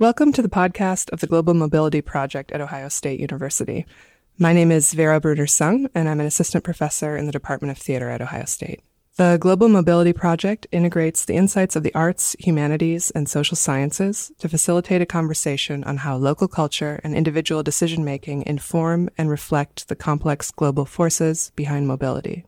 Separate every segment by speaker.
Speaker 1: Welcome to the podcast of the Global Mobility Project at Ohio State University. My name is Vera Brunner-Sung, and I'm an assistant professor in the Department of Theater at Ohio State. The Global Mobility Project integrates the insights of the arts, humanities, and social sciences to facilitate a conversation on how local culture and individual decision making inform and reflect the complex global forces behind mobility.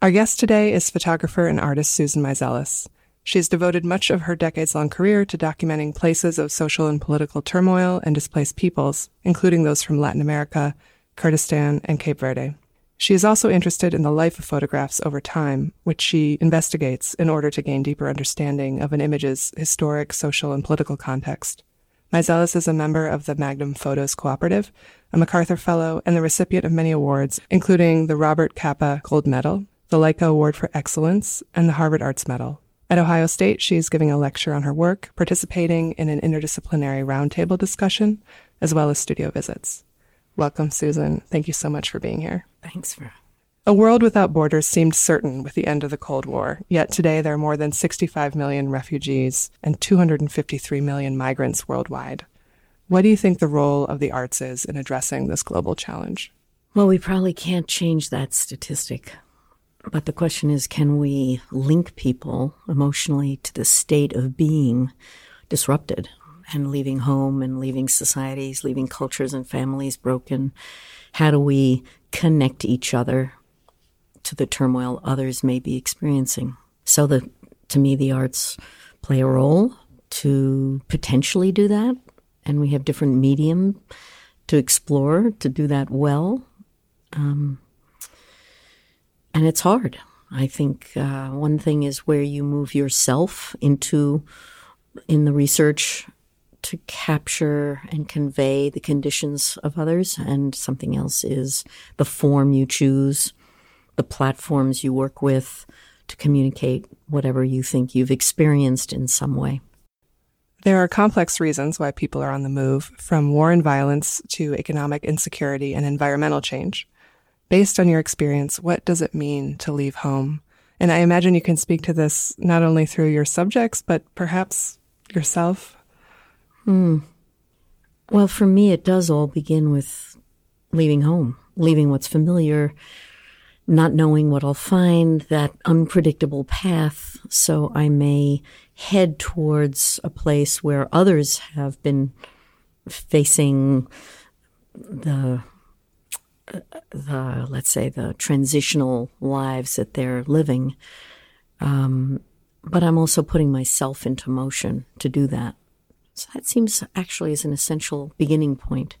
Speaker 1: Our guest today is photographer and artist Susan Meiselas. She has devoted much of her decades long career to documenting places of social and political turmoil and displaced peoples, including those from Latin America, Kurdistan, and Cape Verde. She is also interested in the life of photographs over time, which she investigates in order to gain deeper understanding of an image's historic, social, and political context. Meiselas is a member of the Magnum Photos Cooperative, a MacArthur Fellow, and the recipient of many awards, including the Robert Capa Gold Medal, the Leica Award for Excellence, and the Harvard Arts Medal. At Ohio State, she is giving a lecture on her work, participating in an interdisciplinary roundtable discussion, as well as studio visits. Welcome, Susan. Thank you so much for being here.
Speaker 2: Thanks for.
Speaker 1: A world without borders seemed certain with the end of the Cold War, yet today there are more than 65 million refugees and 253 million migrants worldwide. What do you think the role of the arts is in addressing this global challenge?
Speaker 2: Well, we probably can't change that statistic. But the question is can we link people emotionally to the state of being disrupted and leaving home and leaving societies, leaving cultures and families broken? How do we connect each other to the turmoil others may be experiencing? So the to me the arts play a role to potentially do that and we have different medium to explore to do that well. Um, and it's hard. I think uh, one thing is where you move yourself into in the research to capture and convey the conditions of others, and something else is the form you choose, the platforms you work with to communicate whatever you think you've experienced in some way.
Speaker 1: There are complex reasons why people are on the move, from war and violence to economic insecurity and environmental change. Based on your experience, what does it mean to leave home? And I imagine you can speak to this not only through your subjects, but perhaps yourself.
Speaker 2: Hmm. Well, for me, it does all begin with leaving home, leaving what's familiar, not knowing what I'll find, that unpredictable path. So I may head towards a place where others have been facing the the let's say the transitional lives that they're living um, but i'm also putting myself into motion to do that so that seems actually as an essential beginning point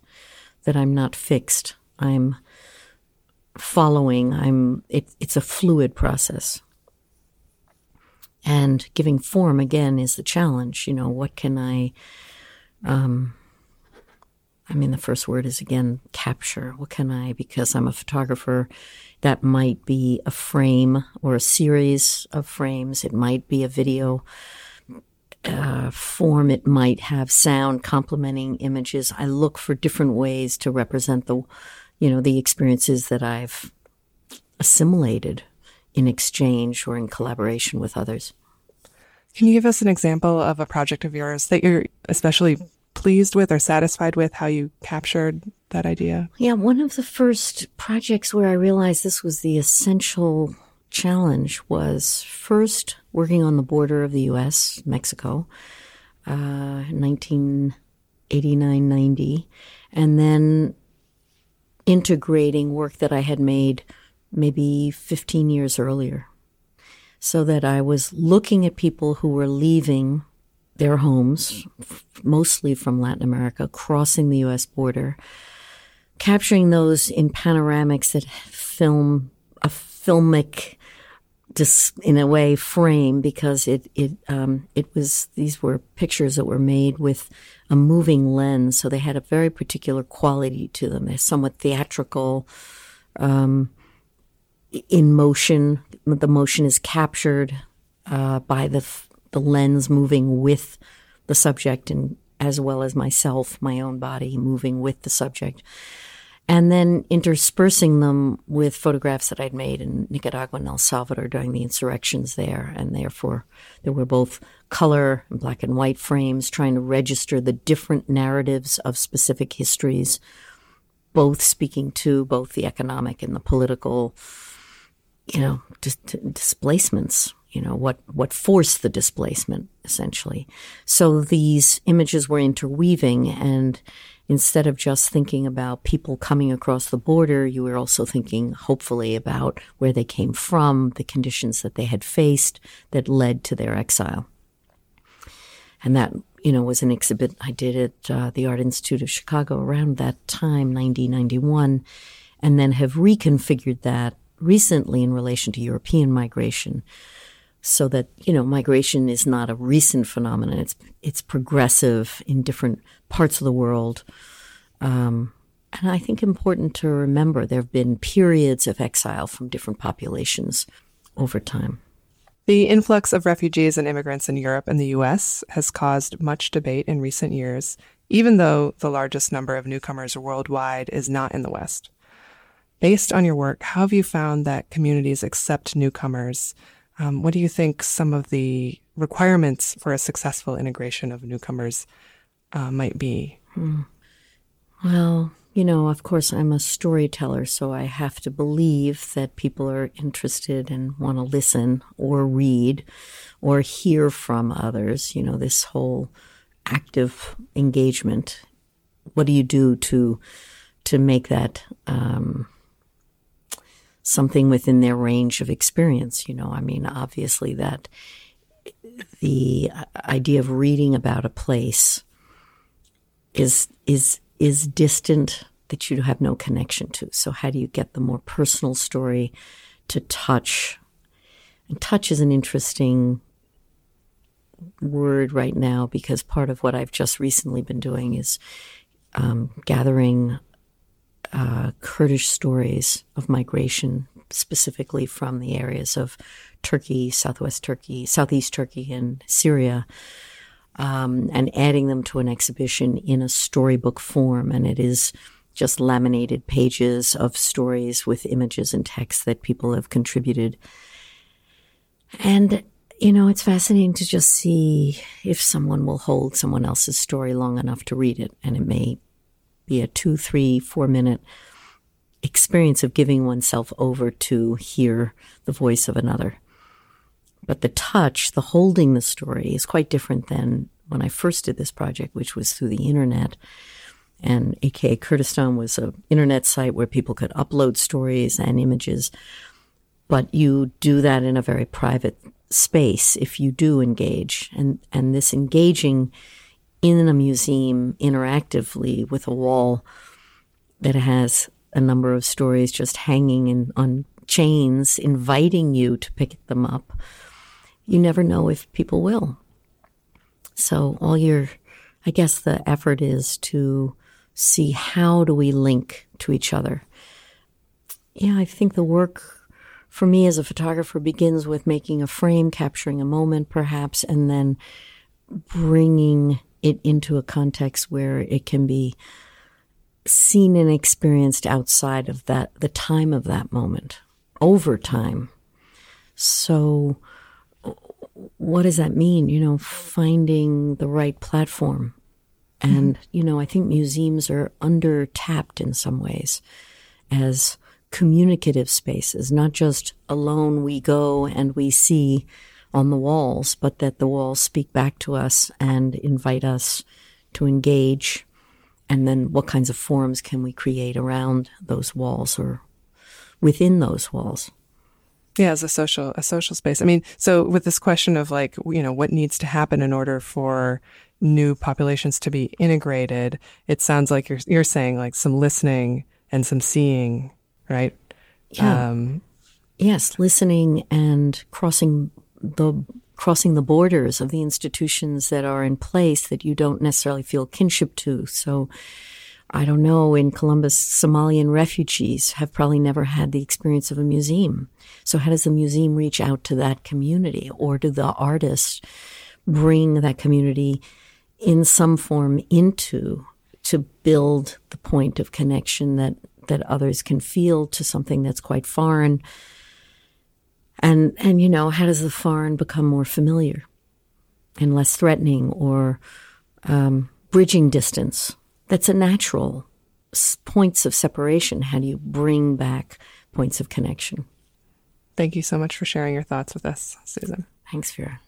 Speaker 2: that I'm not fixed. I'm following. I'm it, it's a fluid process. And giving form again is the challenge. You know, what can I um I mean the first word is again capture. What can I? Because I'm a photographer. That might be a frame or a series of frames. It might be a video uh, form. It might have sound complementing images. I look for different ways to represent the you know the experiences that i've assimilated in exchange or in collaboration with others.
Speaker 1: Can you give us an example of a project of yours that you're especially pleased with or satisfied with how you captured that idea
Speaker 2: yeah one of the first projects where i realized this was the essential challenge was first working on the border of the U.S., Mexico, uh, 1989 90, and then integrating work that I had made maybe 15 years earlier. So that I was looking at people who were leaving their homes, mostly from Latin America, crossing the U.S. border, capturing those in panoramics that film a filmic just in a way frame because it it um, it was these were pictures that were made with a moving lens, so they had a very particular quality to them. They're somewhat theatrical, um, in motion. The motion is captured uh, by the the lens moving with the subject, and as well as myself, my own body moving with the subject. and then interspersing them with photographs that I'd made in Nicaragua and El Salvador during the insurrections there. And therefore, there were both color and black and white frames trying to register the different narratives of specific histories, both speaking to both the economic and the political, you know, dis- displacements you know what what forced the displacement essentially so these images were interweaving and instead of just thinking about people coming across the border, you were also thinking, hopefully, about where they came from, the conditions that they had faced that led to their exile. And that, you know, was an exhibit I did at uh, the Art Institute of Chicago around that time, 1991, and then have reconfigured that recently in relation to European migration so that you know migration is not a recent phenomenon. It's it's progressive in different parts of the world. Um, and i think important to remember there have been periods of exile from different populations over time.
Speaker 1: The influx of refugees and immigrants in Europe and the US has caused much debate in recent years, even though the largest number of newcomers worldwide is not in the West. Based on your work, how have you found that communities accept newcomers um, what do you think some of the requirements for a successful integration of newcomers uh, might be? Hmm.
Speaker 2: Well, you know, of course, I'm a storyteller, so I have to believe that people are interested and want to listen or read or hear from others. You know, this whole active engagement. What do you do to to make that um, something within their range of experience. You know, I mean, obviously that the idea of reading about a place is is is distant that you have no connection to. So how do you get the more personal story to touch? And touch is an interesting word right now because part of what I've just recently been doing is um, gathering uh, Kurdish stories of migration, specifically from the areas of Turkey, southwest Turkey, southeast Turkey, and Syria, um, and adding them to an exhibition in a storybook form. And it is just laminated pages of stories with images and text that people have contributed. And you know, it's fascinating to just see if someone will hold someone else's story long enough to read it. And it may be a two, three, four minute experience of giving oneself over to hear the voice of another. But the touch, the holding the story is quite different than when I first did this project, which was through the internet. And AKA Kurdistan was an internet site where people could upload stories and images. But you do that in a very private space if you do engage. And, and this engaging in a museum interactively with a wall that has a number of stories just hanging in, on chains, inviting you to pick them up, you never know if people will. So all your, I guess the effort is to see how do we link to each other. Yeah, I think the work for me as a photographer begins with making a frame, capturing a moment perhaps, and then bringing it into a context where it can be seen and experienced outside of that, the time of that moment, over time. So, what does that mean? You know, finding the right platform. And, mm-hmm. you know, I think museums are under tapped in some ways as communicative spaces, not just alone we go and we see on the walls, but that the walls speak back to us and invite us to engage. And then what kinds of forums can we create around those walls or within those walls?
Speaker 1: Yeah, as a social a social space. I mean, so with this question of like, you know, what needs to happen in order for new populations to be integrated, it sounds like you're you're saying like some listening and some seeing, right?
Speaker 2: Yeah. Um, yes, listening and crossing the crossing the borders of the institutions that are in place that you don't necessarily feel kinship to. So, I don't know, in Columbus, Somalian refugees have probably never had the experience of a museum. So, how does the museum reach out to that community? Or do the artists bring that community in some form into to build the point of connection that that others can feel to something that's quite foreign. And, and, you know, how does the foreign become more familiar and less threatening or um, bridging distance? That's a natural points of separation. How do you bring back points of connection?
Speaker 1: Thank you so much for sharing your thoughts with us, Susan.
Speaker 2: Thanks, Vera.